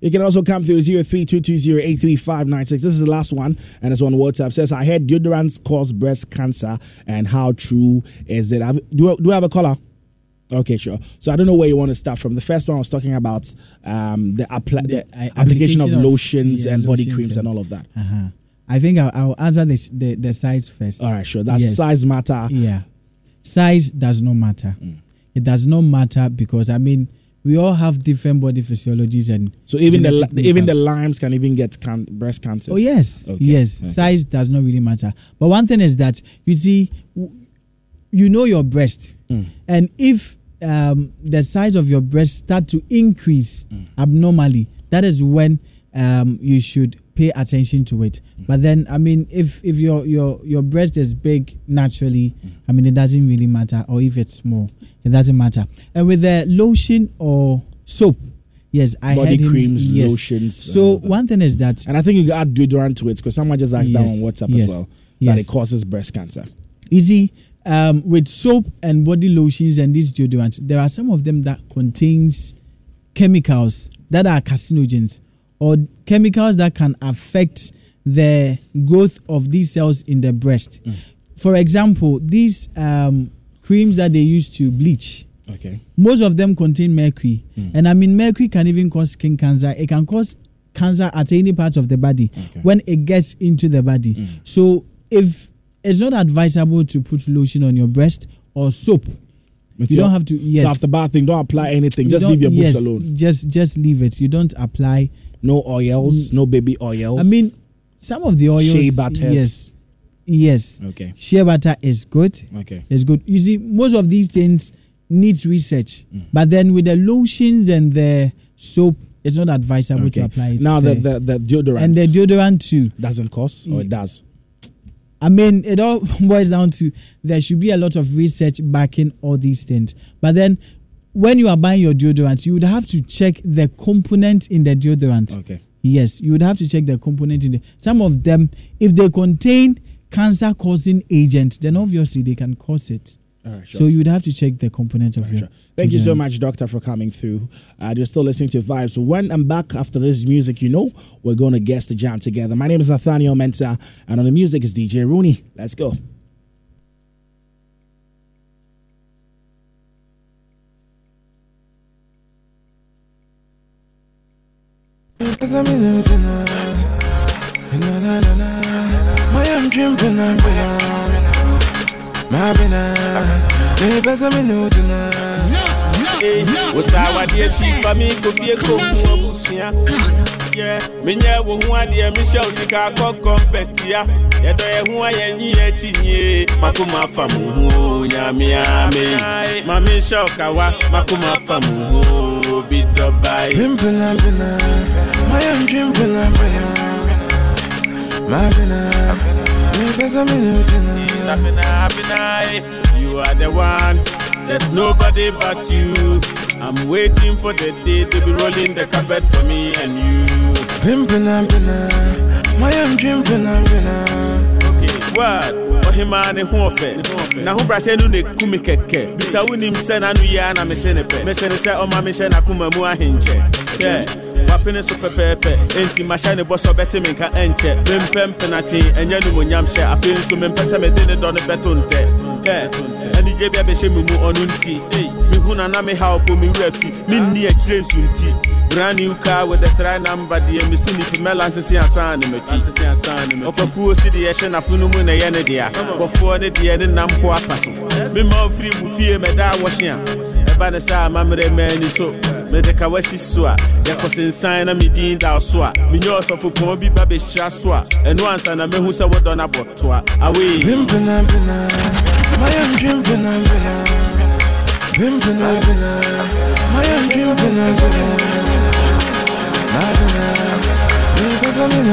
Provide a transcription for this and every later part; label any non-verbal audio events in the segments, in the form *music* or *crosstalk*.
You can also come through 0322083596. This is the last one, and it's on WhatsApp. Says, I heard deodorants cause breast cancer, and how true is it? Do, do I have a caller? Okay, sure. So I don't know where you want to start from. The first one I was talking about um, the, appla- the, the application, application, of, of lotions yeah, and lotions body creams and, and, all of that. Uh-huh. I think I'll, I'll answer the, the, the size first. All right, sure. Does yes. size matter? Yeah, size does not matter. Mm. It does not matter because I mean we all have different body physiologies and so even the even the limes can even get can- breast cancer. Oh yes, okay. yes. Okay. Size does not really matter. But one thing is that you see, you know your breast, mm. and if um, the size of your breast start to increase mm. abnormally, that is when um, you should pay attention to it. Mm. But then, I mean, if if your your your breast is big naturally, mm. I mean, it doesn't really matter. Or if it's small, it doesn't matter. And with the lotion or soap, yes, I body had creams, him, yes. lotions. So one thing is that, and I think you add deodorant to it because someone just asked yes, that on WhatsApp yes, as well yes. that it causes breast cancer. Easy. Um, with soap and body lotions and these deodorants, there are some of them that contains chemicals that are carcinogens or chemicals that can affect the growth of these cells in the breast. Mm. For example, these um, creams that they use to bleach. Okay. Most of them contain mercury, mm. and I mean mercury can even cause skin cancer. It can cause cancer at any part of the body okay. when it gets into the body. Mm. So if it's not advisable to put lotion on your breast or soap you don't have to. Yes. So after bathing, don't apply anything. Just leave your yes, alone. Just just leave it. You don't apply no oils, no baby oils. I mean, some of the oils. Shea butters. Yes. Yes. Okay. Shea butter is good. Okay. It's good. You see, most of these things needs research, mm. but then with the lotions and the soap, it's not advisable okay. to apply it. Now the, the, the deodorant and the deodorant too doesn't cost or it does. I mean, it all *laughs* boils down to there should be a lot of research backing all these things. But then when you are buying your deodorant, you would have to check the component in the deodorant. Okay. Yes, you would have to check the component in the. Some of them, if they contain cancer-causing agent, then obviously they can cause it. All right, sure. So you would have to check the component of right, your. Sure. Thank you so much, Doctor, for coming through. Uh, you're still listening to Vibes. So when I'm back after this music, you know we're going to guess the jam together. My name is Nathaniel Mensah, and on the music is DJ Rooney. Let's go. Cause I'm in it tonight. Na na na na. Dreaming I'm My bina. Me pesa me no tonight. Hey, what's our idea? For me, go be a cook. menyɛ wo ho adeɛ mehyɛ wo sika akɔ kɔmpɛtia yɛdɔ yɛ ho a yɛnyi akyinyie makoma fa mo ho nyamea me ma menhyɛ wo kawa makoma fa mo ho bi dɔbae pimpinampina mayɛntwimpinapina mapina mepɛ sɛ menewotina You are the one, there's nobody but you. I'm waiting for the day to be rolling the carpet for me and you. Pimpina, pina, my am pimpina, pina. Okay, what? ɔhema ne ho ɔfɛ na ho brasɛ no ne kumi bisa wonim sɛ na no yia na mese ne pɛ mese ne wapene so pɛpɛɛpɛ enti mahyɛ ne bɔ sɛ ɔbɛte me nka ɛnkyɛ mempɛmpenatwe ɛnyɛ nomonyam hyɛ afei nso mempɛ sɛ mede ne dɔ ne bɛto ntɛ me mu ɔno nti mehu na na mehaw po me werɛ fi brand new car with the try number deɛ mesi nipi mɛla nsese ansa ne maki ɔpakuo si deɛ ɛhyɛ n'afono mu na ɛyɛ ne dea bɔfoɔ ne deɛ ne nam po apa so mema mfiri mu fie mɛda wɔhye a ɛba ne sɛ amammerɛ maani so. Mede ka wasi so a yɛkɔsensan na medin da so a menyɛ ɔsɔfopɔn bi ba bɛhyira so a ɛno ansa na mɛhu sɛ wodɔ no abɔtoa awei Pimpin' up in my am pimpin' up in Madina, because I'm in a tonight. Na na na na, my am pimpin' up in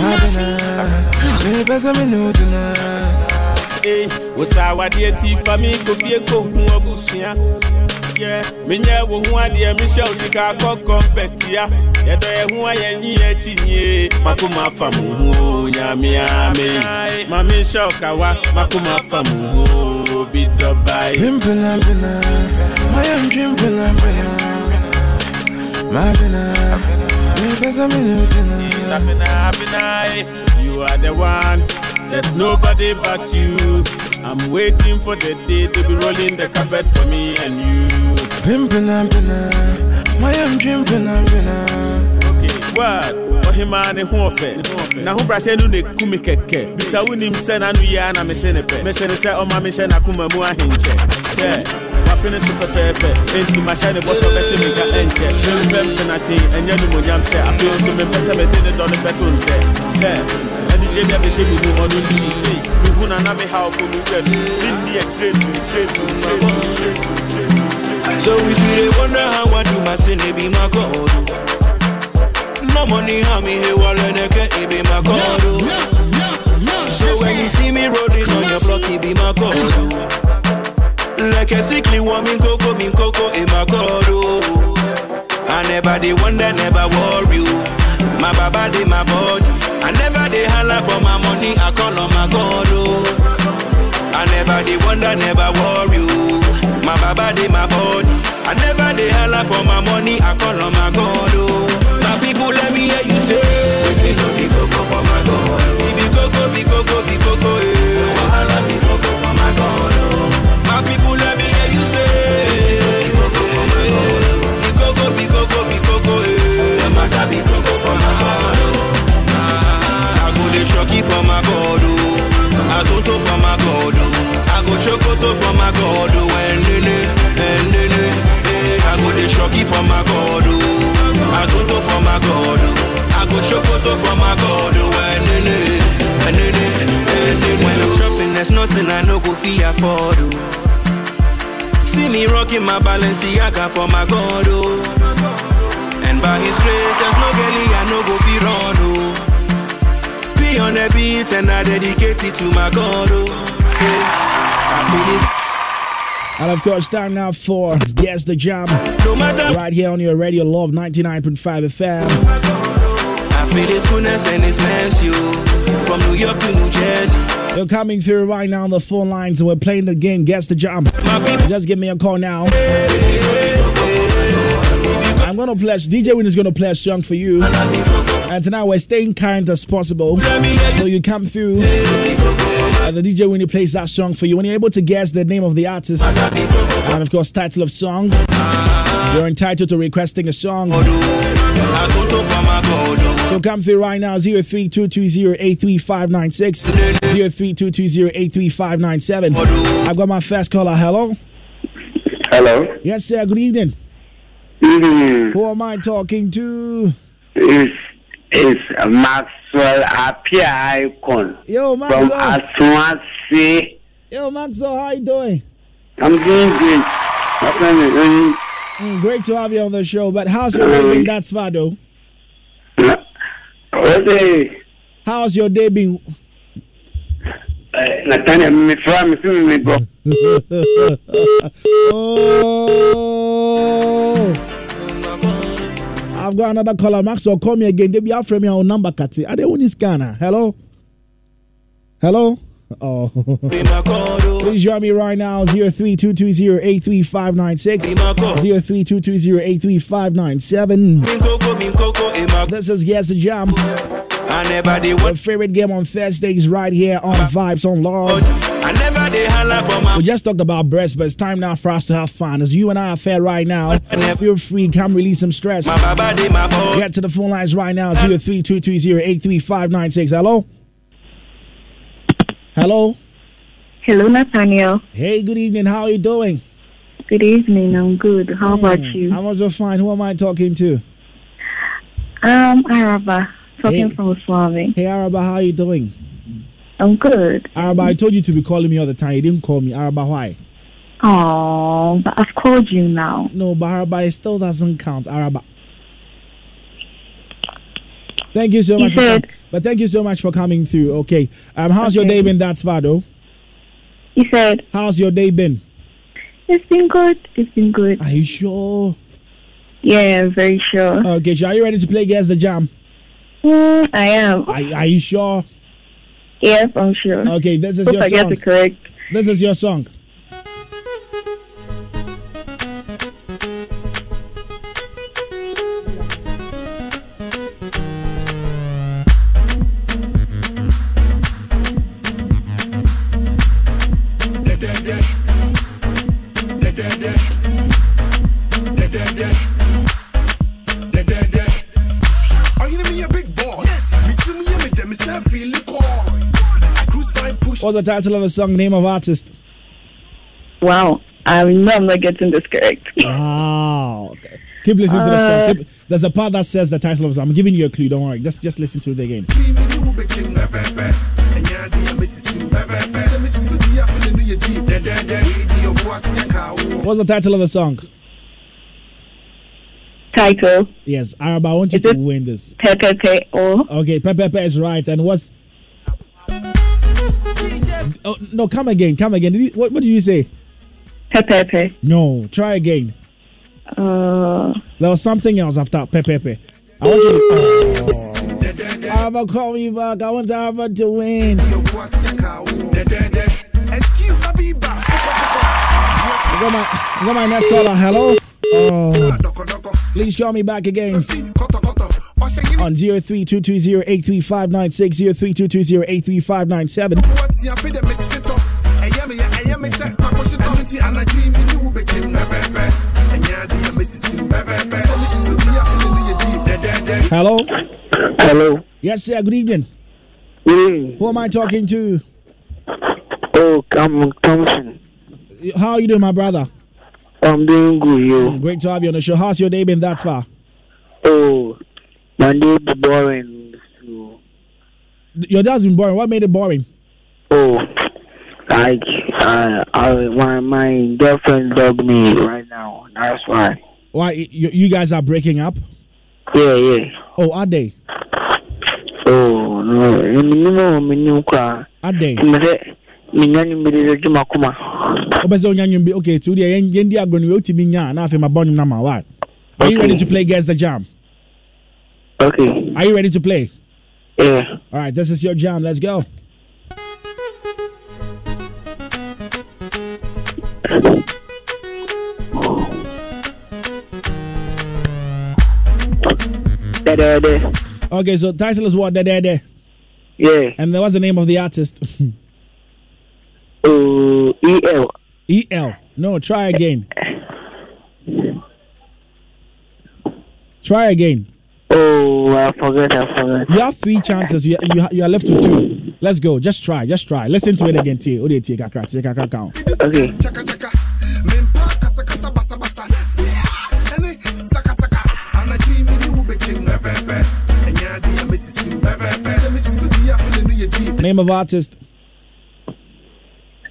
Madina, because I'm in a tonight. Hey, what's our dear tea for me? Coffee and coke, more bushia. Yeah, menyɛ wo ho adeɛ mehyɛ wo sika akɔ kɔmpɛtia yɛdɔ yɛ ho a yɛnyi akyinyie makoma fa mo ho nyamea me ma menhyɛ wo kawa makoma fa mo ho will be Dubai. Pimpin' and pinna, my am pimpin' and pinna, my pinna, me best I'm You are the one, there's nobody but you. I'm waiting for the day to be rolling the carpet for me and you. Pimpin' and pinna, my am pimpin' and pinna. What? ɔhemaa ne ho ɔfɛ na no ne ku me kɛkɛ bisa wonim sɛ na no yia na mese ne pɛ mese sɛ ɔma mehyɛ n'akoma mu ahenkyɛ hwɛ wapene so pɛpɛɛpɛ enti mahyɛ ne bɔ sɛ ɔbɛte me ɛnkyɛ mempɛ mpenate ɛnyɛ nomonyam hyɛ afei nso mempɛ sɛ mede ne dɔ bɛto ntɛ hwɛ adigye dɛ bɛhyɛ me mu ɔno nti ei mehu na na meha ɔkɔ mu wura fi menni akyirɛ su kyerɛ su kyerɛ su So if you wonder how I do my thing, it be my God. No money, how me here, while it be my God. So when you see me rolling on your block, it be my God. Like a sickly woman, coco, min coco, in my God. I never they wonder, never worry. My baba, they my body. I never they holla for my money, I call on my God. I never they wonder, never worry. My baba, they my body. I never they holla for my money, I call on my God. People, let me hear you say. No be for my. Be be eh. For my. My people, let me hear you say. Be. Be eh. No for my. I go shocky for my God. Azonto for my God. I go for my. When and I go the shocky for my God. Azonto for my God. I go shokoto for my God. When I'm shopping, there's nothing I no go fee afford. Oh. See me rocking my Balenciaga for my God. And by His grace, there's no girlie I no go fee run. Oh. Be on the beat and I dedicate it to my God. Oh. Hey, I feel it. And of course, time now for Guess the Jam. Right here on your radio, Love 99.5 FM. I feel his goodness and his mercy oh. from New York to New Jersey. You're coming through right now on the phone lines, and we're playing the game Guess the Jam. Just give me a call now. I'm gonna play. DJ Win is gonna play a song for you, and tonight we're staying kind as possible, so you come through. And the DJ when Winnie plays that song for you. When you're able to guess the name of the artist and of course title of song, you're entitled to requesting a song. So come through right now 0322083596 0322083597. I've got my first caller. Hello. Hello. Yes, sir. Good evening. Who am I talking to? It's, it's Maxwell Apia Icon. Yo, Maxwell. From Asawasi. Yo, Maxwell, how you doing? I'm doing great. Mm, great to have you on the show. But how's your day been? That's Fado. Okay. How's your day been? Nathaniel, me from me, me, bro. oh. I've got another caller. Maxwell, call me again. They be after me on number, Kati. Are they on scanner? Hello? Hello? Oh. *laughs* Please join me right now. 0322083596. 0322083597. This is Yes Jam. Your favorite game on Thursdays right here on Vibes on Love. We just talked about breasts, but it's time now for us to have fun. As you and I are fair right now, feel free, come release some stress. Get to the phone lines right now. 0322083596. Hello? Hello? Hello, Nathaniel. Hey, good evening. How are you doing? Good evening. I'm good. How mm, about you? I'm also fine. Who am I talking to? Um, Araba. Talking hey. from Swami. Hey, Araba, how are you doing? I'm good. Araba, I told you to be calling me all the time. You didn't call me. Araba, why? Oh, but I've called you now. No, but Araba, it still doesn't count. Araba. Thank you so you much. Said, for, but thank you so much for coming through. Okay. Um, how's okay. your day been? That's Vado. You said. How's your day been? It's been good. It's been good. Are you sure? Yeah, I'm very sure. Okay, so are you ready to play Guess the Jam? Mm, I am. Are, are, you sure? Yes, I'm sure. Okay, this is Hope your I song. get it correct. This is your song. What's the title of the song? Name of artist? Wow. I know I'm not getting this correct. Wow. Okay. Keep listening to the song. Uh, Keep, there's a part that says the title of the song. I'm giving you a clue. Don't worry. Just just listen to it again. What's the title of the song? Title. Yes, Araba, I want you is to win this. Pepe Oh. Okay, Pepe is right. And what's Oh no, come again, come again. Did you, what what did you say? Pepe. No, try again. Uh, there was something else after Pepe. I want you to. Oh. Araba, call you back. I want Araba to win. I got my, I got my next caller. Hello. Oh. Please call me back again on 0322083596, 0322083597. Hello. Hello. Yes, sir. Good evening. Mm. Who am I talking to? Oh, I'm Thompson. How are you doing, my brother? I'm doing good, yo. Great to have you on the show. How's your day been that far? Oh, my day be boring. So. Your day's been boring. What made it boring? Oh, like uh, I, my my girlfriend dug me right now. That's why. Why you, you guys are breaking up? Yeah, yeah. Oh, are they? Oh no, no, no, no, Are they? menya nwummere adwuma koma wobɛ sɛ wonya nwum bi okay nti wodeɛ yɛndi agorɔ no wotumi nya na afei mabɔ nwom no ma wa are you ready to play guess the jam okay are you ready to play yeah all right this is your jam let's go Okay, so title is what? Dead Day? Yeah. And what's the name of the artist? *laughs* Uh, E-L. E-L. No, try again. Try again. Oh, I forgot, I forgot. You have three chances. You, you, you are left with two. Let's go. Just try. Just try. Listen to it again. T. Okay. Okay. Name of artist.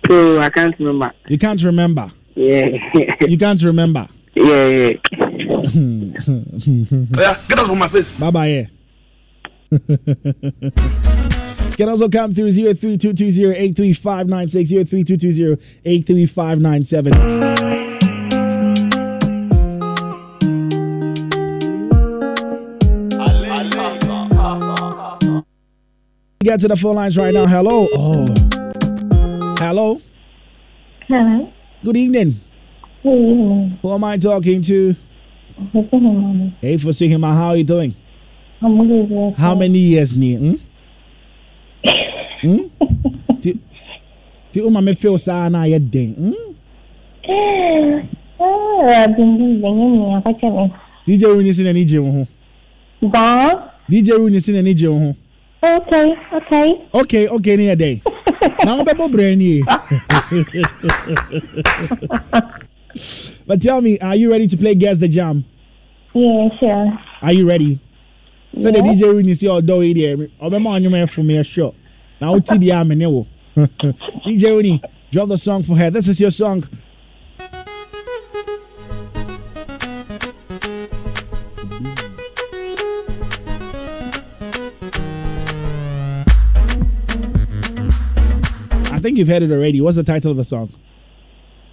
Oh, I can't remember. You can't remember? Yeah. you can't remember? Yeah, yeah. *laughs* Oh, yeah, get out of my face. Bye bye. Yeah. *laughs* Can also come through 0322083596, 0322083597. Get to the phone lines right now. Hello. Oh. Hello. Hello. Good evening. Good evening. Who am I talking to? Hey, for seeing him. How are you doing? I'm good. How many years, ni? Hmm? Hmm? ti, ti uma me feel sa na ye den. Hmm? Ah, bindi denye ni akacha me. DJ Rooney sin ani je ho. Ba? DJ Rooney sin ani je ho. Okay, okay. Okay, okay ni day. na wobɛbɔ brɛ nie *laughs* but tell me are you ready to play guess the jam yeah sure are you ready sɛ the dj wini si ɔdɔ yi deɛ ɔbɛma ɔnwom ɛfo me oh, sure na wote deɛ a mene wo *laughs* dj wini drop the song for her this is your song I think you've heard it already. What's the title of the song?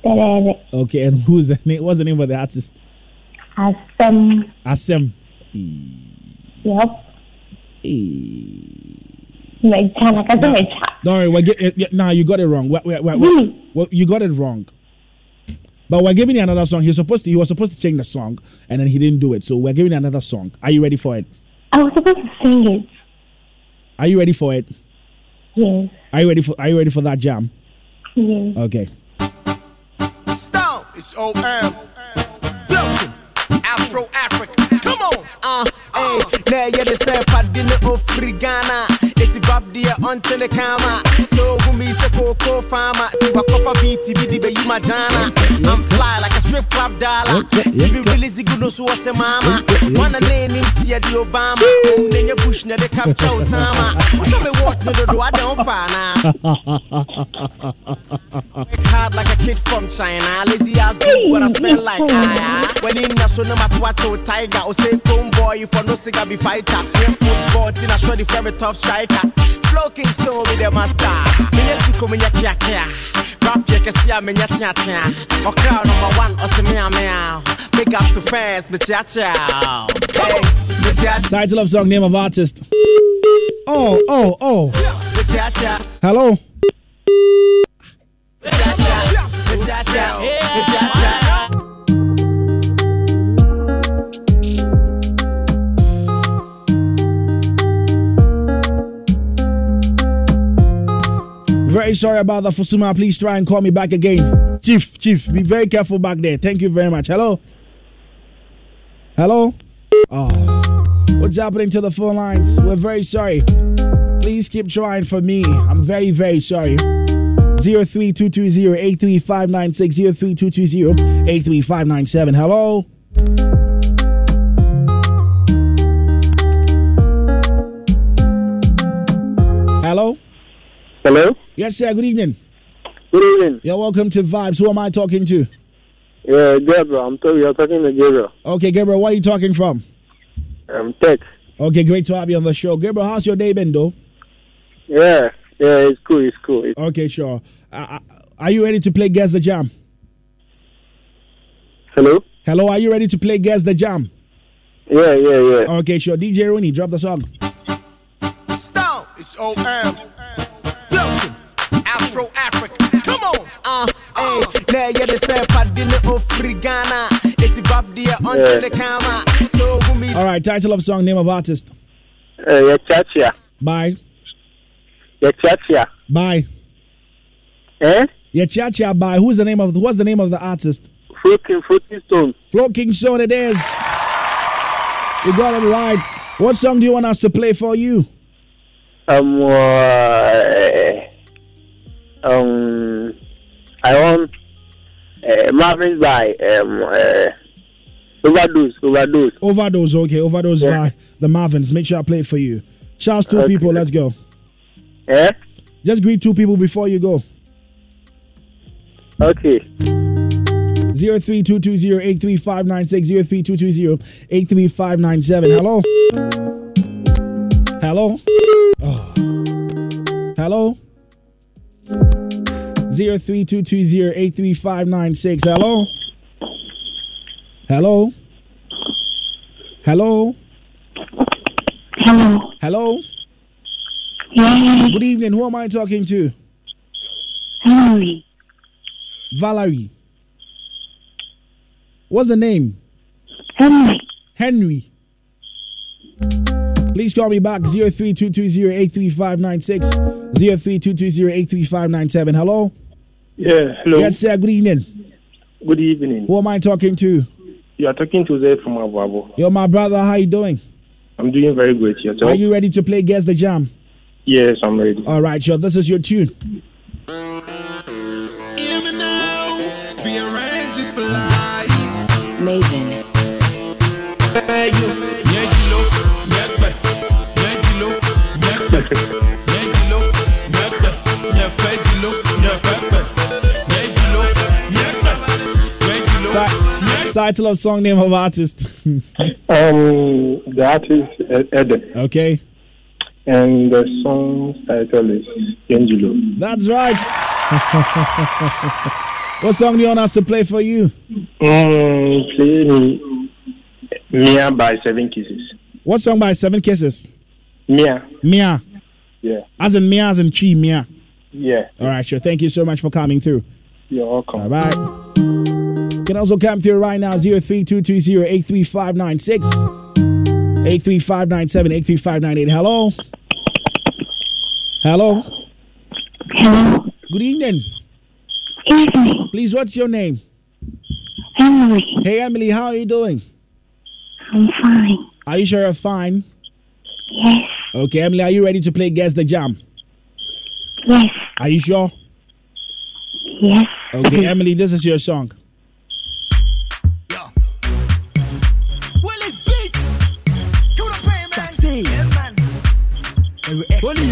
Okay, and *laughs* who's the name? What's the name of the artist? Asem. Asem. Yep. Don't worry, we're get, eh, nah, you got it wrong. We're, we're, we're, really? Well, you got it wrong. But we're giving you another song. He's supposed to. He was supposed to change the song, and then he didn't do it. So we're giving you another song. Are you ready for it? I was supposed to sing it. Are you ready for it? Yes. Are you ready for Are you ready for that jam? Yes. Okay. Stone. It's OM. Floating. Afro Africa. Come on. Uh, hey. Now you're the same. Padine of Frigana. Bob dear until the camera. So who me se coco farmer. Wakofa beat be the you my jana. I'm fly like a strip club dollar. TV really zigu no so se mama. Wanna name him see the Obama. Nenye bush ne the capture Osama. Show me what no do I don't pana. Hard like a kid from China. Lazy ass do what I smell like. Ah, when in na so no what tiger. Say chrome boy you for no cigar be fighter. Football till I show the very tough striker. Flow King with the master. Me to come in your kia kia. Rap check and see in your tia tia. Or crowd number one or see me a meow. Big up to fans, me cha cha. Hey, me cha Title of song, name of artist. Oh, oh, oh. Me cha. Hello. Very sorry about that, Fusuma. Please try and call me back again. Chief, Chief, be very careful back there. Thank you very much. Hello? Hello? Oh, what's happening to the phone lines? We're very sorry. Please keep trying for me. I'm very, very sorry. 03220 03220 83597. Hello? Hello? Hello? Yes, sir. Good evening. Good evening. You're welcome to Vibes. Who am I talking to? Yeah, Gabriel. I'm talking. You're talking to Gabriel. Okay, Gabriel. Where are you talking from? Um, Tech. Okay, great to have you on the show. Gabriel, how's your day been, though? Yeah, yeah, it's cool. It's cool. It's Okay, sure. Uh, uh, are you ready to play Guess the Jam? Hello? Hello, are you ready to play Guess the Jam? Yeah, yeah, yeah. Okay, sure. DJ Rooney, drop the song. Stop. It's OM. Floating. Afro Africa. Come on. Uh, hey. Now you're the same padine of Frigana. It's bab dear until the camera. So who me All right, title of song, name of artist. Uh, yeah, Chacha. Bye. Yeah, Chacha. Bye. Eh? Yeah, Cha Cha Bye. Who's the name of what's the name of the artist? Floating, floating stone. Flowking Stone it is. You got it right. What song do you want us to play for you? Um, uh, um, I want uh, Mavin's by um, uh, overdose, overdose. Overdose, okay. Overdose Yeah. by the Mavins. Make sure I play it for you. Shouts two Okay. people. Let's go. Eh? Just greet two people before you go. Okay. 03220-83596, 03220-83597. Hello? Hello? Oh. Hello? 03220-83596. Hello? Hello? Hello? Hello. Hello? Good evening. Who am I talking to? Henry. Valerie. What's the name? Henry. Henry. Please call me back 03220-83596, 03220-83597. Hello? Yeah, hello. Yes, sir. Good evening. Good evening. Who am I talking to? You are talking to Zed from Abuabo. Yo, my brother. How you doing? I'm doing very great. Yourself? Are you ready to play Guess the Jam? Yes, I'm ready. All right, sure. This is your tune. Title of song, name of artist. *laughs* Um, the artist Eden, okay, and the song's title is Angelo. that's right. *laughs* what song do you want us to play for you? Mm, play me Mia by Seven Kisses. What song by Seven Kisses? Mia. Mia. Yeah. As in Mia, as in Chi Mia. Yeah. All right, sure. Thank you so much for coming through. You're welcome. Bye bye. You can also come through right now 03220 83596 83597 83598. Hello. Hello. Hello. Good evening. Evening. Please, what's your name? Henry. Hey, Emily, how are you doing? I'm fine. Are you sure you're fine? Yes. Okay, Emily, are you ready to play Guess the Jam? Yes. Are you sure? Yes. Okay, Emily, this is your song.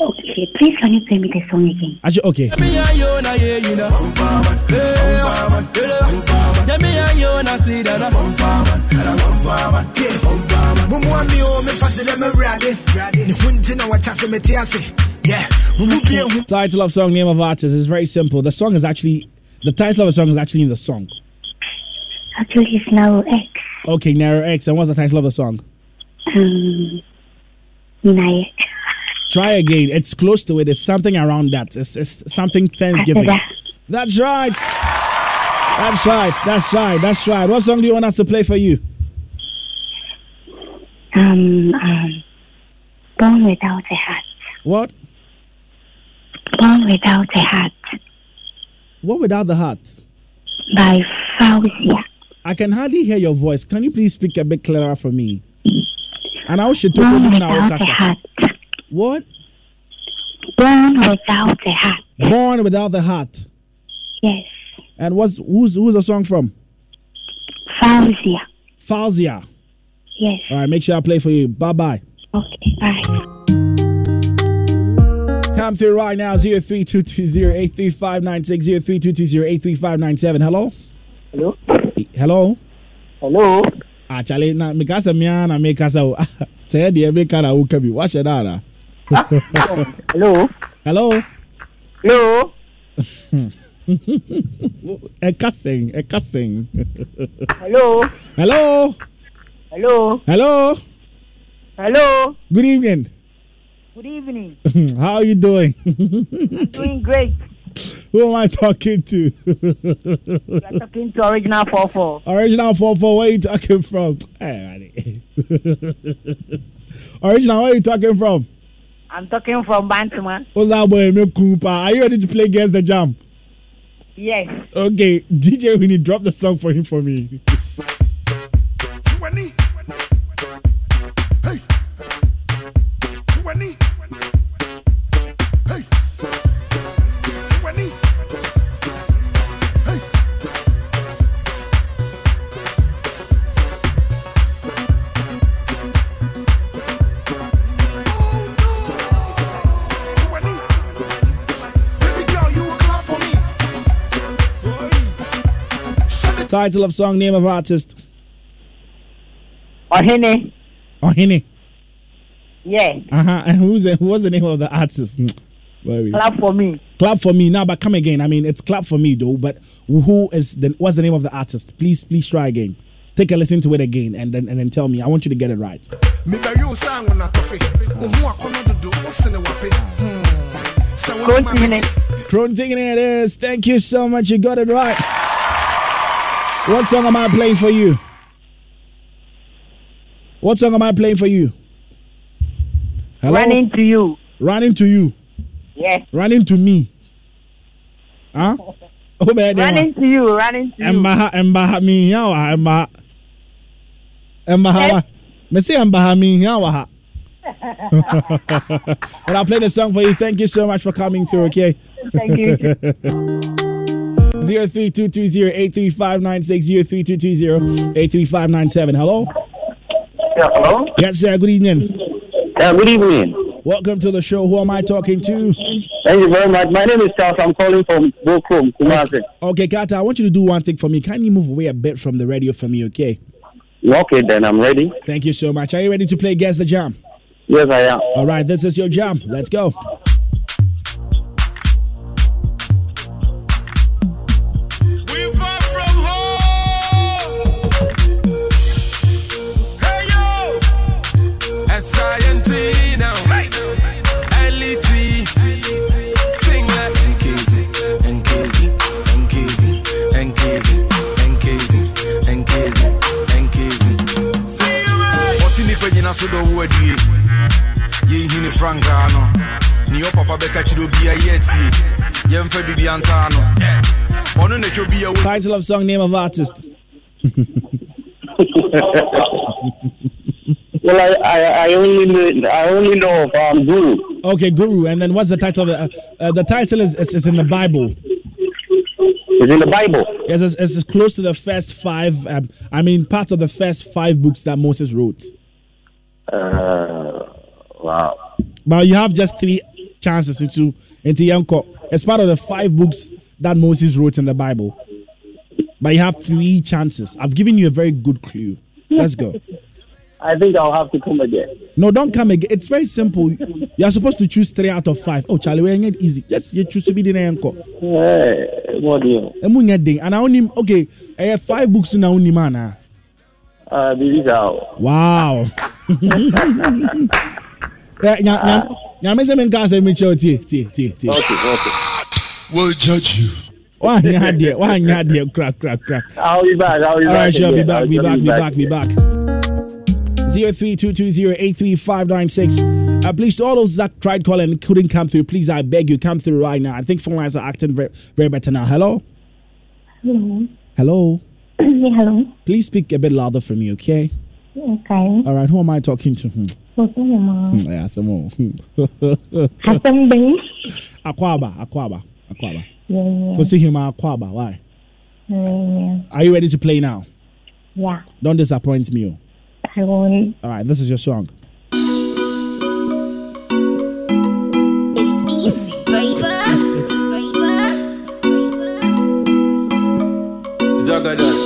Okay, please can you play me the song again? Actually, okay. Title of song, name of artist is very simple. The song is actually the title of the song is actually in the song. Actually, it's Narrow X. Okay, Narrow X. And what's the title of the song? Um. Try again. It's close to it. It's something around that. It's, it's something Thanksgiving. That's right. That's right. That's right. That's right. What song do you want us to play for you? Um, um, Born Without a Hat. What? Born Without a Hat. What without the heart? By Faouzia. I can hardly hear your voice. Can you please speak a bit clearer for me? And I should talk Born without a hat. What? Born without a hat. Born without the heart. Yes. And what's who's who's the song from? Faouzia. Faouzia. Yes. All right, make sure I play for you. Bye bye. Okay, bye. Come through right now, 0322083596, 0322083597. Hello? Hello? Hello? Hello? Ah, Actually, na mikasa mia ah, na mikasa o. Say the meka na uka bi. Wa sheda na. Hello? Hello? Hello? Eka sing. Hello? Hello? Hello? Hello? Hello? Good evening. Good evening. *laughs* How are you doing? I'm doing great. Who am I talking to? You are talking to Original 44. Original 44, where are you talking from? Eh, hey, Original, where are you talking from? I'm talking from Bantama. What's up, boy? Cooper. Are you ready to play Guess the Jam? Yes. Okay, DJ Winnie, drop the song for him for me. Title of song, name of artist. Ohene. Ohene. Yeah. Uh huh. And who's the, what's the name of the artist? Worry. Clap for me. Clap for me now, but come again. I mean, it's clap for me though. But who is the what's the name of the artist? Please, please try again. Take a listen to it again, and then and then tell me. I want you to get it right. Krontingene it is. Thank you so much. You got it right. What song am I playing for you? What song am I playing for you? Hello? Running to you. Running to you. Yes. Running to me. Huh? *laughs* Oh, bad Running to you. Running to you. Embaha embaha mi yawa embaha. Embaha. Me say embaha mi yawa. *laughs* But I'll play the song for you. Thank you so much for coming through, okay? Thank you. *laughs* 0322083596, 0322083597. Hello? Yeah, hello? Yes, sir. Good evening. Yeah, good evening. Welcome to the show. Who am I talking to? Thank you very much. My name is Charles. I'm calling from Bokum, Kumasi. Okay, Kata, I want you to do one thing for me. Can you move away a bit from the radio for me, okay? Okay, then I'm ready. Thank you so much. Are you ready to play Guess the Jam? Yes, I am. All right, this is your jam. Let's go. Frankaa no ne yɛ papa bɛka kyerɛ obia yɛ atie yɛmfa biribi antaa no ɔno na twɛ bia title of song name of artist *laughs* well, I, I, I only know, I only know of um, Guru. Okay, Guru. And then what's the title of the? Uh, uh, the title is, is, is in the Bible. It's in the Bible. Yes, it's, it's close to the first five. Um, I mean, part of the first five books that Moses wrote. Uh, wow. But you have just three chances into into Yanko. It's part of the five books that Moses wrote in the Bible. But you have three chances. I've given you a very good clue. Let's go. *laughs* I think I'll have to come again. No, don't come again. It's very simple. You are supposed to choose three out of five. Oh, Charlie, we're it easy. Just you choose to be the anchor. Hey, what do you? And I only okay. I have five books now only man. Uh, this out. Wow. Nyame sɛ menka sɛ mekyɛw tie tie tie tie will judge you wanyɛ adeɛ wanyɛ adeɛ crack crack crack I'll be back I'll be All right, back sure, be back be back be back be back Zero three two two zero eight three five nine six. Uh, please, all those that tried calling couldn't come through, please, I beg you, come through right now. I think phone lines are acting very, very better now. Hello? Hello. Hello? *clears throat* Hello. Please speak a bit louder for me, okay? Okay. All right, who am I talking to? Hmm. Hmm, yeah, some more. Hassan Akwaba, Akwaba, Akwaba. Yeah, yeah. What's him, Akwaba? Why? Yeah. Are you ready to play now? Yeah. Don't disappoint me. Oh. I won't. All right, this is your song. It's *laughs*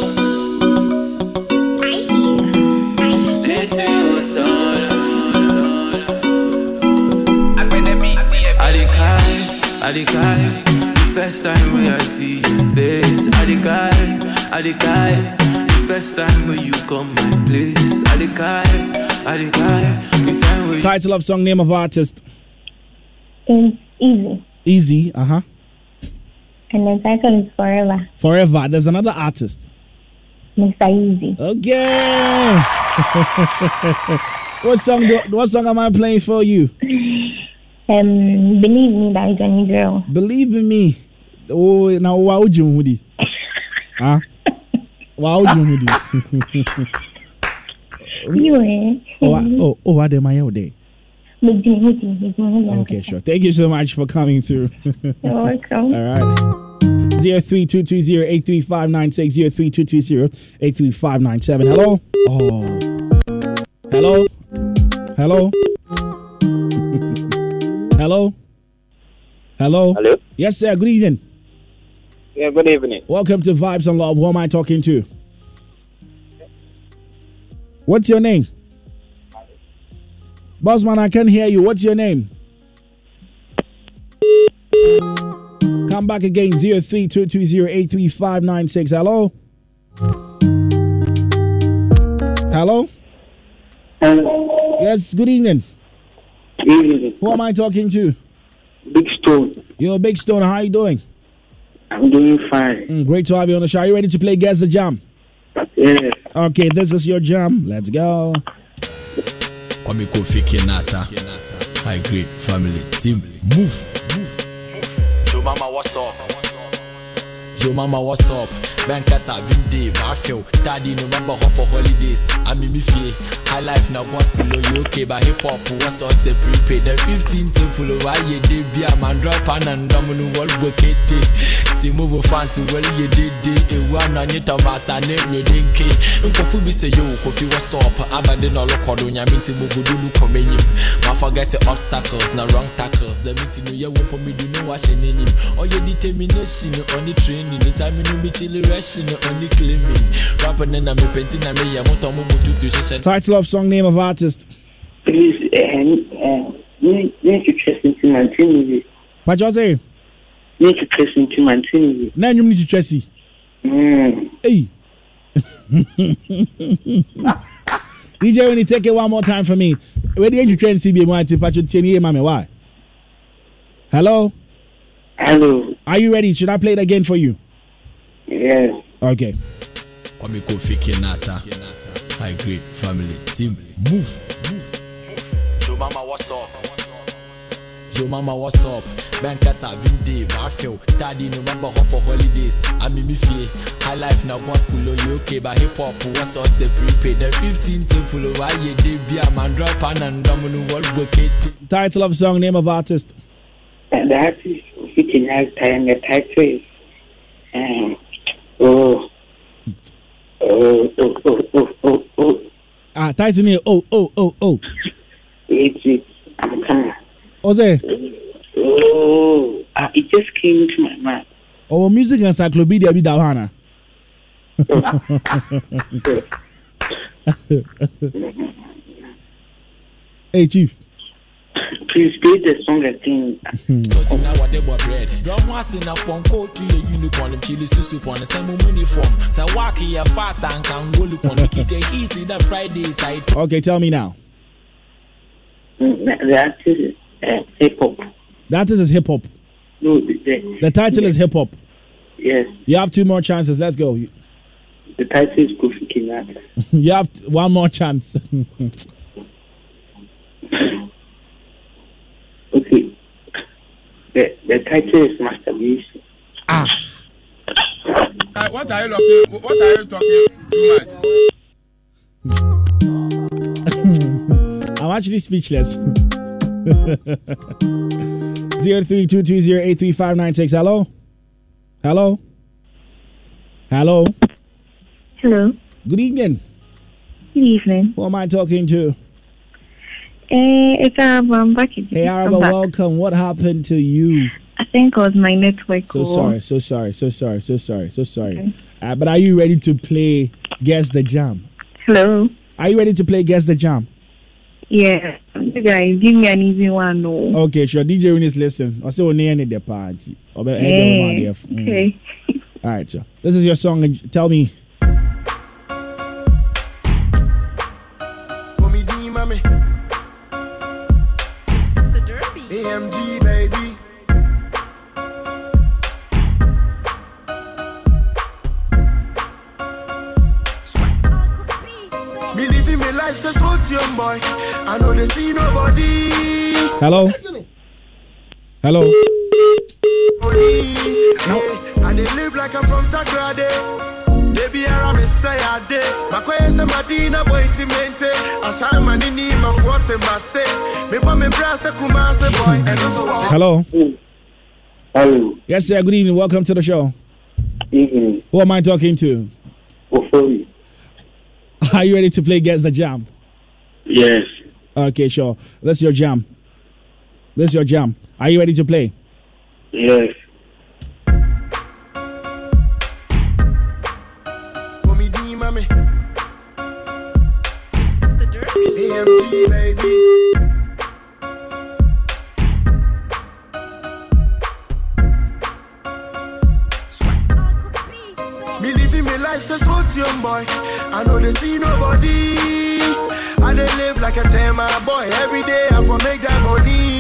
easy, baby. Zagadat. Adikai, the first time when I see your face, Adikai, Adikai first time when you come my place. Alikai, Alikai, the time when Title of song, name of artist. It's easy. Easy, uh huh. And the title is Forever. Forever. There's another artist. Mr. Eazi. Okay. *laughs* what song? Do, what song am I playing for you? *laughs* Um, believe me, that is a new girl. Believe in me. Oh, now why would you, Woody? *laughs* Huh? Wow, you *laughs* You Oh, oh, oh, what am I out there? Okay, sure. Thank you so much for coming through. *laughs* You're welcome. All right. Zero three two two zero eight Hello. Hello. Hello. Yes, sir. Good evening. Yeah, good evening. Welcome to Vibes on Love. Who am I talking to? What's your name? Bossman, I can't hear you. What's your name? Come back again. 0322083596. Hello? Hello? Hello. Yes, good evening. Good evening. Who am I talking to? Big Stone. You're Big Stone. How are you doing? I'm doing fine. Mm, great to have you on the show. Are you ready to play Guess the Jam? Yeah. Okay, this is your jam. Let's go. Kwame Kofi Kenata. High grade family team. Move. Move. Joe Mama, what's up? Joe Mama, what's up? Bankers have been day, I feel daddy no remember how for holidays. I mean me feel high life now boss below you okay but hip hop was all say prepaid. The 15 temple over ye day be a man? Drop an and domino wall bucket ti move fancy well ye did day a one on it of us and it. Reading k nkofu bi say yo kofi what's up? Abande no look odo nya minti bubu du come enyim ma forget the obstacles na wrong tackles. The meeting no ye wo po me do no wash enyim all your determination on the training the time no be chill Title of song, name of artist. Please, uh, uh, need to trust into my team. What you say? Need to trust into my team. Now you need to trust. Mm. Hey. DJ, when you take it one more time for me, where did you train CB Martin? Patrick Tierney, mommy, why? Hello? Hello. Are you ready? Should I play it again for you? Yes. Okay. Kwame Kofi Kinata. High grade family team. Move. Move. Joe Mama, what's up? Joe Mama, what's up? Bankasa, Vinde, Mafio, Daddy, no remember how for holidays. I'm in fee. High life now, boss pull oh, you okay, but hip hop, what's all say prepaid. The 15 to pull over, yeah, they be a man drop and domino world bucket. Title of song, name of artist. And the artist, which in time, the title is, um, oh, oh, oh, oh, oh, oh, oh. Ah, title oh, oh, oh, oh. It's, it's, I'm. What's that? Oh, uh, it just came to my mind. Oh, music encyclopedia be that *laughs* hey, Chief. Please play the song again. So now what they were bread. Drum was in a ponko to a unicorn, chili susu on the same uniform. So waki a fat and can go look on the kid eat in the Friday side. Okay, tell me now. That is uh, hip hop. That is hip hop. No, the, The title is hip hop. yes, You have two more chances. Let's go. the title is Kofi Kinata. *laughs* You have t- one more chance. *laughs* Okay. The the title is Masturbation. Ah. Uh, what are you talking? What are you talking too much? *laughs* I'm actually speechless. *laughs* Zero three two two zero eight three five nine six. Hello. Hello. Hello. Hello. Good evening. Good evening. Who am I talking to? Eh, it's Arab. I'm back again. Hey, Araba, welcome. What happened to you? I think it was my network. So or- sorry, so sorry, so sorry, so sorry, so sorry. Uh, but are you ready to play Guess the Jam? Hello. Are you ready to play Guess the Jam? Yeah. You guys, give me an easy one. No. Okay, sure. DJ Winnie's listen. I say we need the party. Or be- Hey, okay. All right, sure. This is your song. Tell me. Hello. Hello. No. And they live like I'm from Tagrade. They be around me say I did. My question Madina boy timente. I shine my nini my forte my say. Me pa me brass a kumase boy. And also Hello. Hello. Yes, sir. Good evening. Welcome to the show. Evening. Who am I talking to? Ofori. Are you ready to play Guess the Jam? Yes. Okay, sure. That's your jam. That's your jam. Are you ready to play? Yes. Mommy D, mommy. Sister Derby. AMG, baby. Me living my life so smooth, young boy. I know they see nobody. I they live like a tema boy. Every day I for make that money.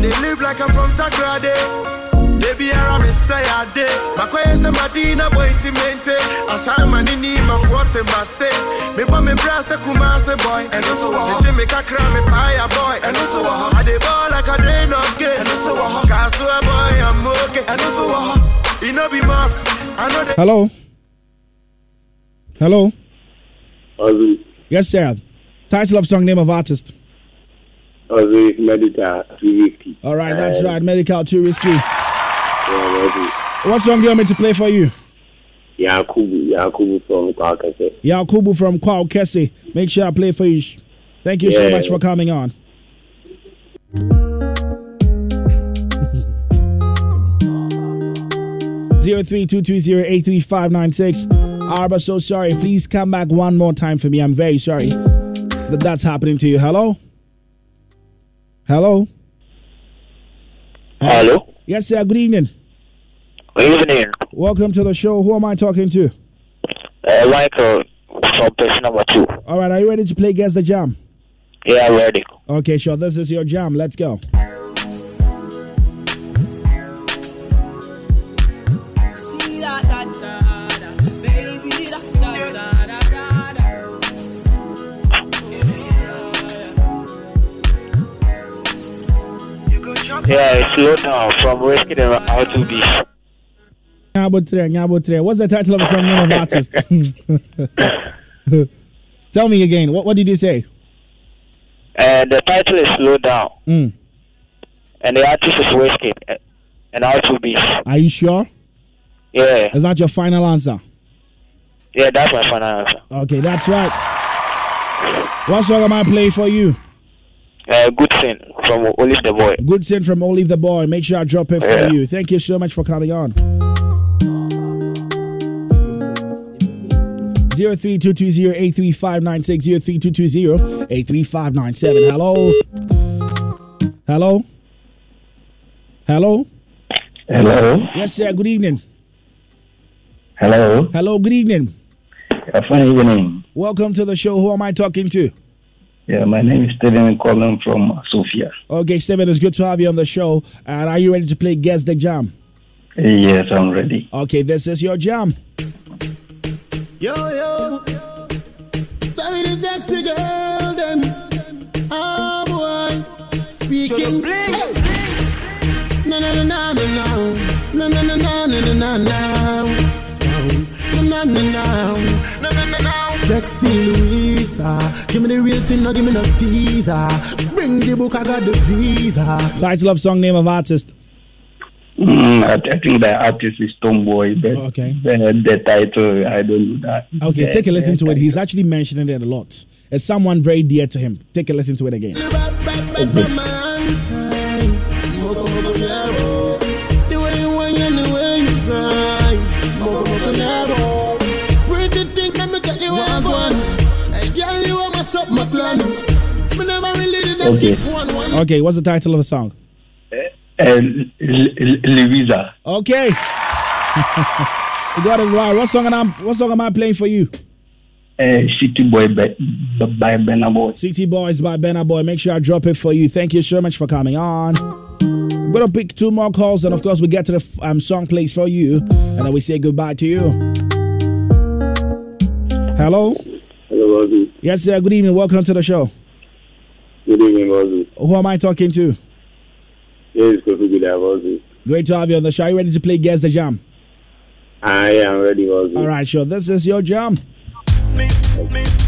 Hey, I they live like I'm from Tagrade. They be around me say I did. My question Madina boy timente. I shine my nini my forte my say. Me pa me brass a kumase boy. And also a hot. Me ka me pie boy. And also a hot. I dey ball like a drain of gay. And also uh-huh. a hot. Cause boy I'm okay. And also a hot. It no be my I Hello. Hello. Ozzy, Yes, sir. Title of song, name of artist. Ozzy Medita 350. All right, that's Uh, right. Medikal too risky. Yeah. What song do you want me to play for you? Yakubu, Yakubu from Kwaw Kese. Yakubu from Kwaw Kese. Make sure I play for you. Thank you so much for coming on. *laughs* Zero three two two zero eight three five nine six. Arba, so sorry. Please come back one more time for me. I'm very sorry that that's happening to you. Hello. Hello. Hello. Yes, sir. Good evening. Good evening. Welcome to the show. Who am I talking to? Uh, Michael from person number two. All right. Are you ready to play Guess the Jam? Yeah, I'm ready. Okay, sure. This is your jam. Let's go. Yeah, it's slow down from Whiskey and out to be. What's the title of the song name of artist? *laughs* Tell me again. What what did you say? Uh, the title is Slow Down. Mm. And the artist is Whiskey and out to be. Are you sure? Yeah. Is that your final answer? Yeah, that's my final answer. Okay, that's right. What song am I playing for you? Uh, good thing from Olive the Boy. Good sin from Olive the Boy. Make sure I drop it for Yeah. you. Thank you so much for coming on. Zero three two two zero eight three five nine six zero three two two zero eight three five nine seven. Hello. Hello. Hello. Hello. Yes, sir. Good evening. Hello. Hello. Good evening. Uh, fine evening. Welcome to the show. Who am I talking to? Yeah, my name is Stephen calling from Sofia. Okay, Steven, it's good to have you on the show. And are you ready to play Guess the Jam? Yes, I'm ready. Okay, this is your jam. Yo, yo. Sorry, the sexy girl, them. Oh, boy. Speaking. No, no, no, no, no, no. No, no, no, no, no, no, no, no. No, no, no, no. No, no, no, no. Sexy Louisa. Give me the real thing, no, give me no teaser. Bring the book, I got the visa. Title of song, name of artist. Mm, I, I think the artist is Tomboy, but Okay. the, the title, I don't know that. Okay, The- take a listen the to it. He's actually mentioning it a lot. It's someone very dear to him. Take a listen to it again. The way up my plan. Me never really did that Okay. keep one one. Okay, what's the title of the song? Uh, L- L- Louisa. Okay. *laughs* you got it right. What song am I, what song am I playing for you? Uh, City Boy by, by Benaboy. City Boys by Benna Boy. Make sure I drop it for you. Thank you so much for coming on. We're gonna pick two more calls, and of course, we get to the um, song plays for you, and then we say goodbye to you. Hello. Hello, Ozzy. Yes, sir. Good evening. Welcome to the show. Good evening, Ozzy. Who am I talking to? Yes, Kofi Good Ozzy. Great to have you on the show. Are you ready to play Guess the Jam? I am ready, Ozzy. All right, sure. This is your jam. Me sweetie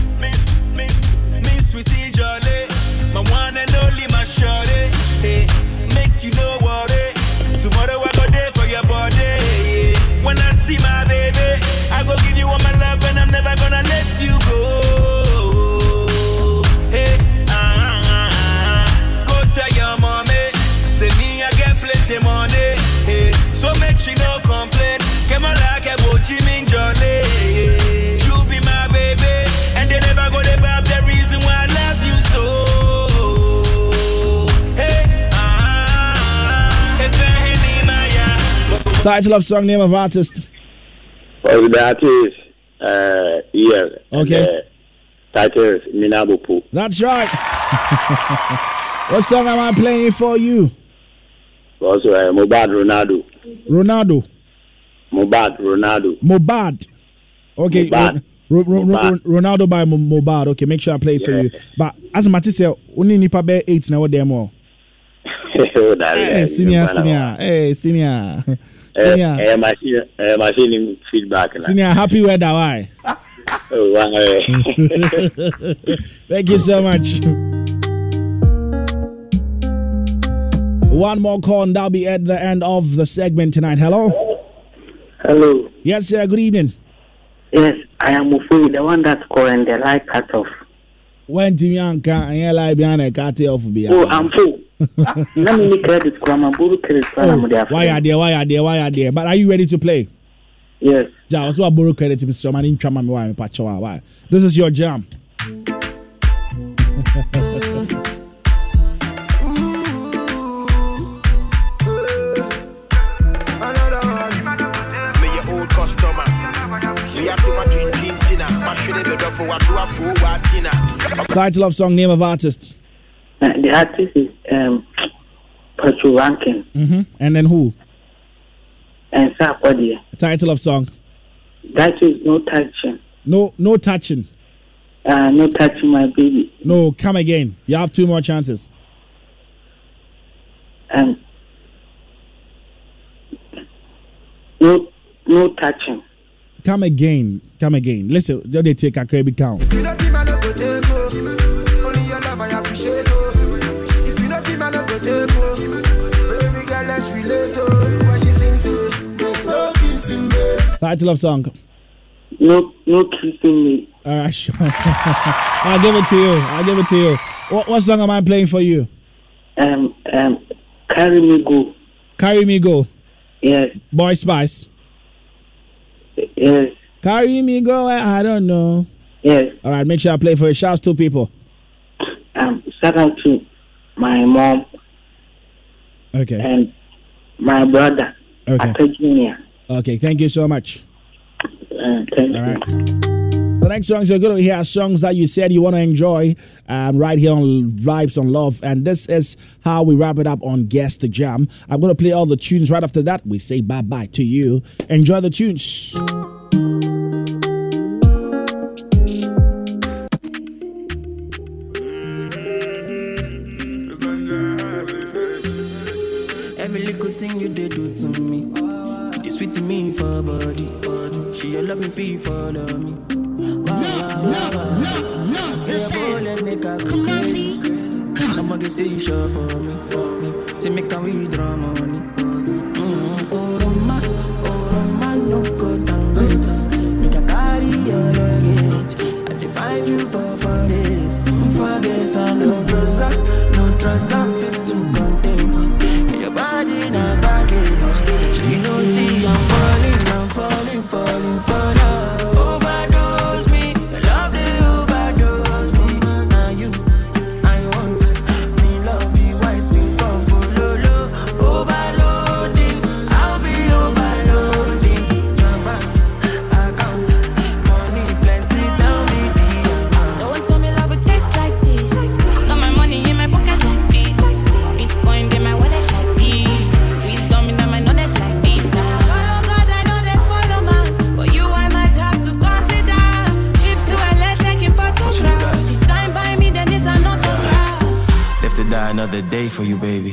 Title of song, name of artist. Well, the artist, uh, yeah. Okay. And, uh, title is Minabopo. That's right. *laughs* what song am I playing for you? Also, uh, Mobad Ronaldo. Ronaldo. Mobad Ronaldo. Mobad. Okay. Mobad. Ro- Ro- Ro- Ronaldo by Mo- Mobad. Okay, make sure I play it for you. But as Mati said, only nipa be eight now. What more? *laughs* Oh, that Hey, is- senior, you *laughs* know, senior. Hey, senior. Uh, Senior. uh, machine, uh, feedback. now. Senior, happy weather. Why? *laughs* Oh, wow, eh. *laughs* Thank you so much. One more call, and that'll be at the end of the segment tonight. Hello? Hello. Yes, sir. Good evening. Yes, I am Mufui, the one that's calling the light cut off. When Timmy Anka and your live behind a cut off be. Oh, I'm full. *laughs* Let me need credit, Kwama, Buru credit, Kwama, Oh, why are there? Why are there? Why are there? But are you ready to play? Yes. Ja, also I borrow credit to Mr. Man in Chama why me patch why. This is your jam. Me your old customer. Me have to my drink drink dinner. My shit be done for what do I for what dinner. Title of song, name of artist. The artist is um, Rankin. Mm-hmm. And then who? And Sarkodie. Title of song? That is No Touching. No, no touching. Uh, no touching my baby. No, come again. You have two more chances. And um, no, no touching. Come again. Come again. Listen, they take a credit count. Me. Title love song. No, no kissing me. All right, sure. *laughs* I'll give it to you. I'll give it to you. What, what song am I playing for you? Um, um, carry me go. Carry me go. Yes. Boy Spyce. Yes. Carry me go. I don't know. Yes. All right, make sure I play for you. Shouts to people. Um, shout out to my mom Okay. and my brother. Okay. Junior. Okay. Thank you so much. Uh, thank All right. The next songs you're going to hear songs that you said you want to enjoy um, right here on Vibes on Love. And this is how we wrap it up on Guess the Jam. I'm going to play all the tunes right after that. We say bye bye to you. Enjoy the tunes. Your love me feel follow me. Yeah, boy, let me. Come on, see. I'ma get you sure for me, for me. Say me can withdraw money. Mm, oh, Roma, oh, Roma, no good. Make a carry your luggage. I define you for for this. For this, I no trouser, no trouser for you, baby.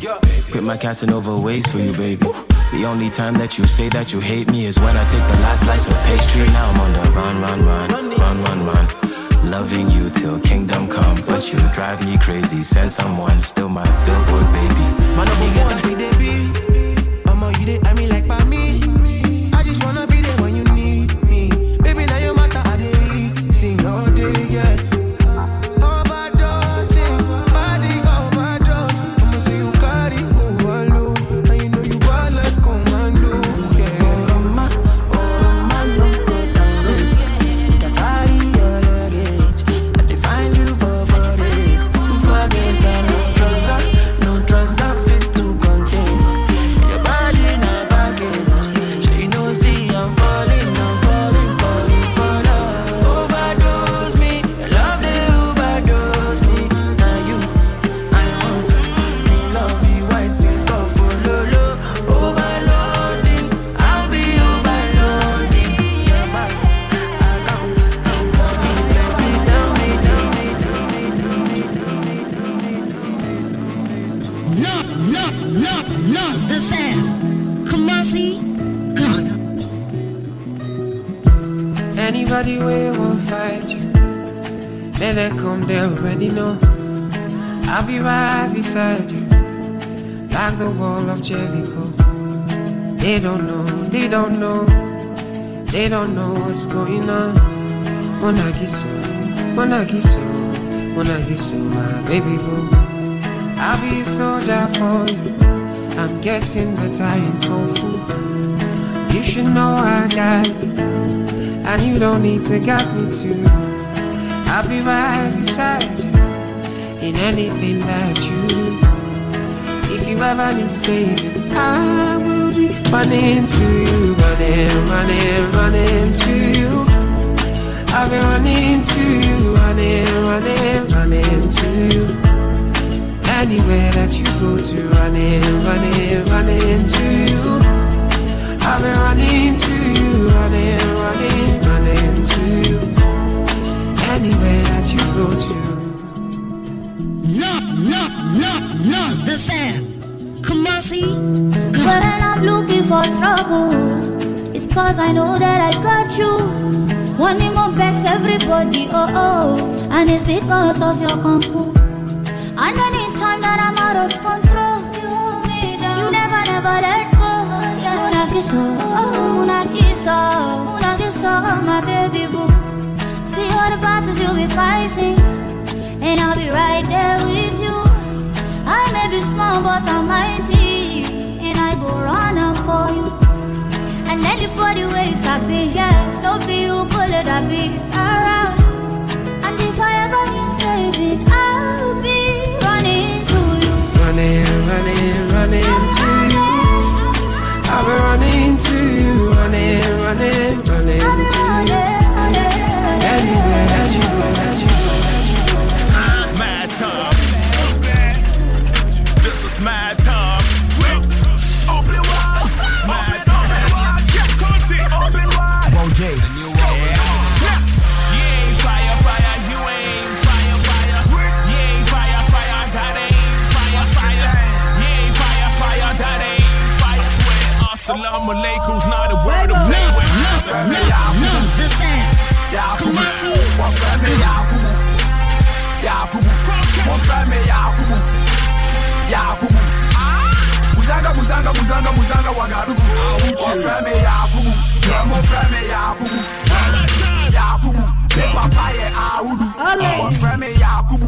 Quit my Casanova ways for you, baby. The only time that you say that you hate me is when I take the last slice of pastry. Now I'm on the run, run, run, run, run, run. Loving you till kingdom come, but you drive me crazy. Send someone, still my billboard baby. My number one, see they be. I'm you I mean They don't know, they don't know, they don't know what's going on. Monagiso, Monagiso, Monagiso, my baby boo. I'll be a soldier for you. I'm getting better in Kung Fu. You should know I got you. And you don't need to guide me too. I'll be right beside you in anything that you do. If you ever need saving, I will running to you, running, running, running to you. I'll be running to you, running, running, running to you. Anywhere that you go to, running, running, running to you. I've been running to you, running, running, running to you. Anywhere that you go to. Love, love, love, love the fam. Kumasi, When I'm looking for trouble, because I know that I got you. Wanting more best everybody, oh oh. And it's because of your kung fu. And anytime that I'm out of control, you. You never, never let go. Yeah. Una kiss, oh, una kiss, oh, una kiss, oh, my baby boo. See all the battles you'll be fighting, and I'll be right there with you. I may be small, but I'm mighty, And anybody ways I be, yeah, don't be you, could let I be around. And if I ever need saving, I'll be running to you. Running, running, running to you. I'll be running Assalamu alaikum's not a word of. Yakubu. Buzanga, buzanga, buzanga, buzanga, Wagadugu. Mais Yakubu, frère mais Yakubu, Yakubu. Mon frère mais Yakubu,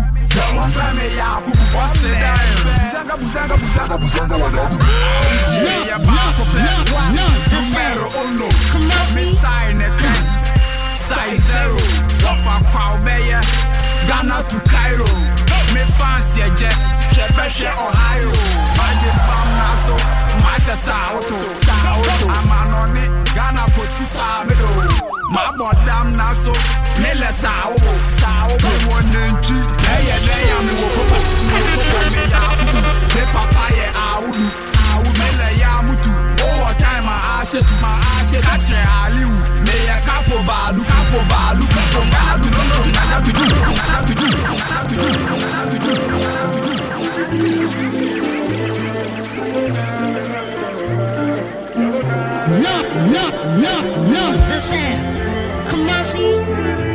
frère mais Yakubu. osedai buzanga buzanga buzanga buzanga wanangu yabakope numero uno mitai ne ten sai zero wafa kwa obɛyɛ ghana Ohio. cairo me fans yɛgyɛ hwɛbɛhwɛ ohio magye bam na so mahyɛ taawoto amanɔne ghana poti taa medo Mabo dam naso. Mele tao. Tao. Me wonenchi. Eye deya mi wokopa. Wokopa me ya. Me papa ye audu. Audu. Mele ya mutu. Over time I ashetu. Ma ashetu. Kache aliu. Me ye kapo badu. Kapo badu. From to London. From Ghana to. From Ghana to. From Ghana to. From Ghana to. No, no, no, no. Listen. Kumasi. Ghana.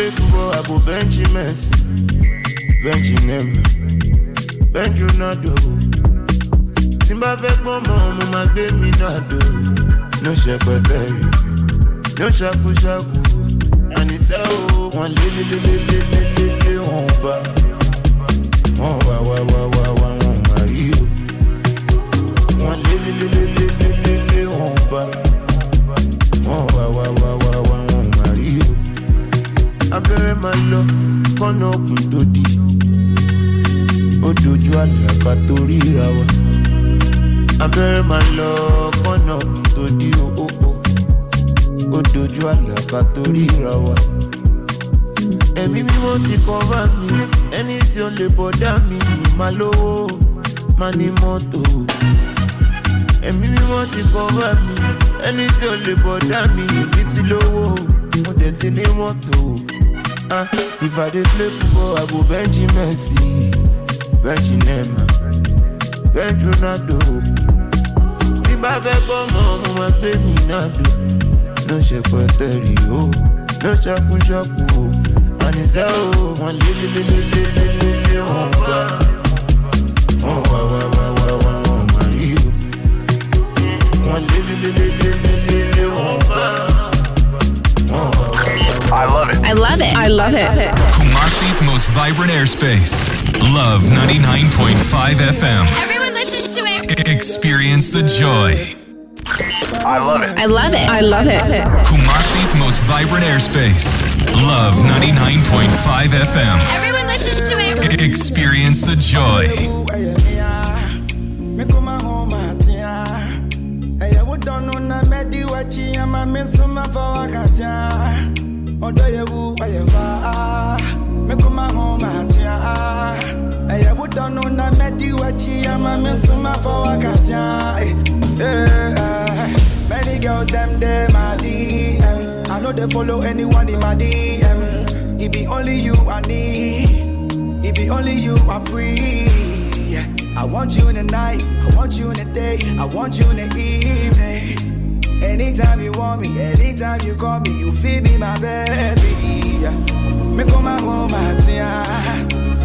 play football, I go bench Messi, bench Neymar, bench mọ́, mo ma gbé mi náà dò. Ní ṣe shaku. Àníṣẹ́ o, wọ́n lé lé lé lé lé lé lé bá. Wá wá wá wá wá lé lé lé lé lé lé lé bá. Wá wá wá wá. Abẹ́rẹ́ máa lọ kọ́nà òkun tó di. Ó dojú àlàkà tó ríra wa. Abẹ́rẹ́ máa lọ kọ́nà òkun tó di o. Ó dojú àlàkà tó ríra wa. Ẹ̀mí mímọ́ ti kọ́ bá mi. Ẹni tí ó lè bọ̀dá mi máa lówó, máa ní mọ́tò ẹ̀mí mímọ́ ti kọ́ bá mi ẹni tí ó lè bọ̀dá mi ní ti lówó mo dẹ̀ ti ní mọ́tò uh. If I did play football, I go Benji Messi, Benji Neymar, Benji Ronaldo. Tí bá fẹ́ bọ́ mọ́, mo no gbé mi náà dùn. Ló ṣe pẹ́tẹ́rì o, ló ṣakúṣakú o. Àníṣe o, wọ́n lé. Most vibrant airspace. Love 99.5 FM. Everyone listens to it. Experience the joy. I love it. I love it. I love it. Kumasi's most vibrant airspace. Love 99.5 FM. Everyone listens to it. Experience the joy. Me come home at me come home eh, at ya. Hey, I would don't know na me di wachi ya me so ma fa wakatia. Hey, eh, eh, hey, hey. Many girls them they my DM. I know they follow anyone in my DM. It be only you I need. It be only you I breathe. I want you in the night, I want you in the day, I want you in the evening. Anytime you want me, anytime you call me, you feed me my baby. Me come home at ya.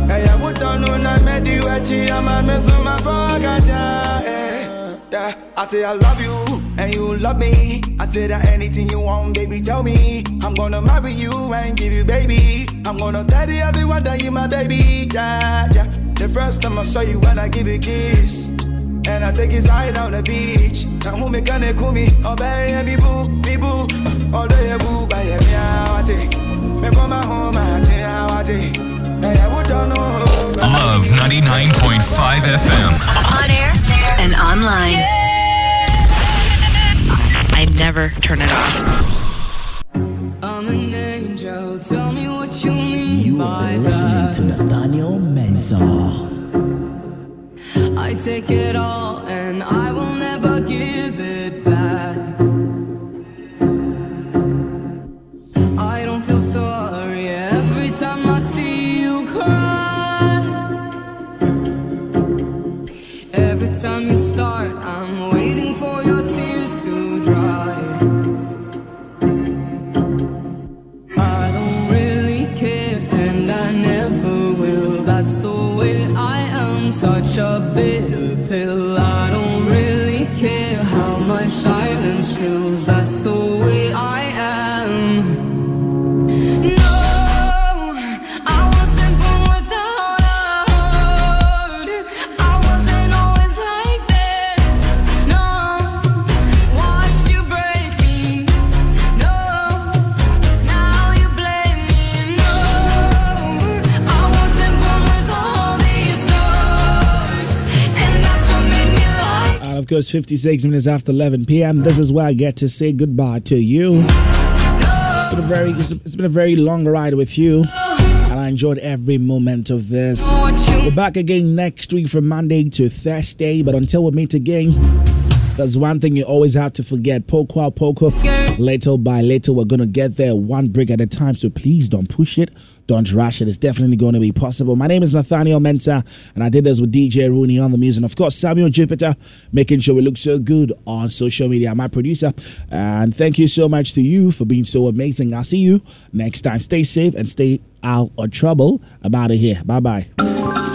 Hey, I would don't know na me di wachi, I'm a mess on my forgot ya. Eh. Yeah, I say I love you and you love me. I say that anything you want, baby, tell me. I'm gonna marry you and give you baby. I'm gonna tell you everyone that you my baby. Yeah, yeah. The first time I saw you when I give you a kiss. And I take his side on the beach. Now who me gonna call me? Oh baby me boo, me boo. Oh day boo, by me. I don't know. Eh. Love 99.5 FM. On air and online. I never turn it off. I'm an angel. Tell me what you mean You by are listening to Nathaniel Mensah. I take it all and I will never start, course, 56 minutes after 11 p.m. This is where I get to say goodbye to you. It's been a very, it's been a very long ride with you, and I enjoyed every moment of this. We're back again next week from Monday to Thursday, but until we meet again. That's one thing you always have to forget. Poco a poco, little by little, we're going to get there one brick at a time. So please don't push it. Don't rush it. It's definitely going to be possible. My name is Nathaniel Mensah, and I did this with DJ Rooney on the music. And of course, Samuel Jupiter, making sure we look so good on social media. My producer. And thank you so much to you for being so amazing. I'll see you next time. Stay safe and stay out of trouble. I'm out of here. Bye bye.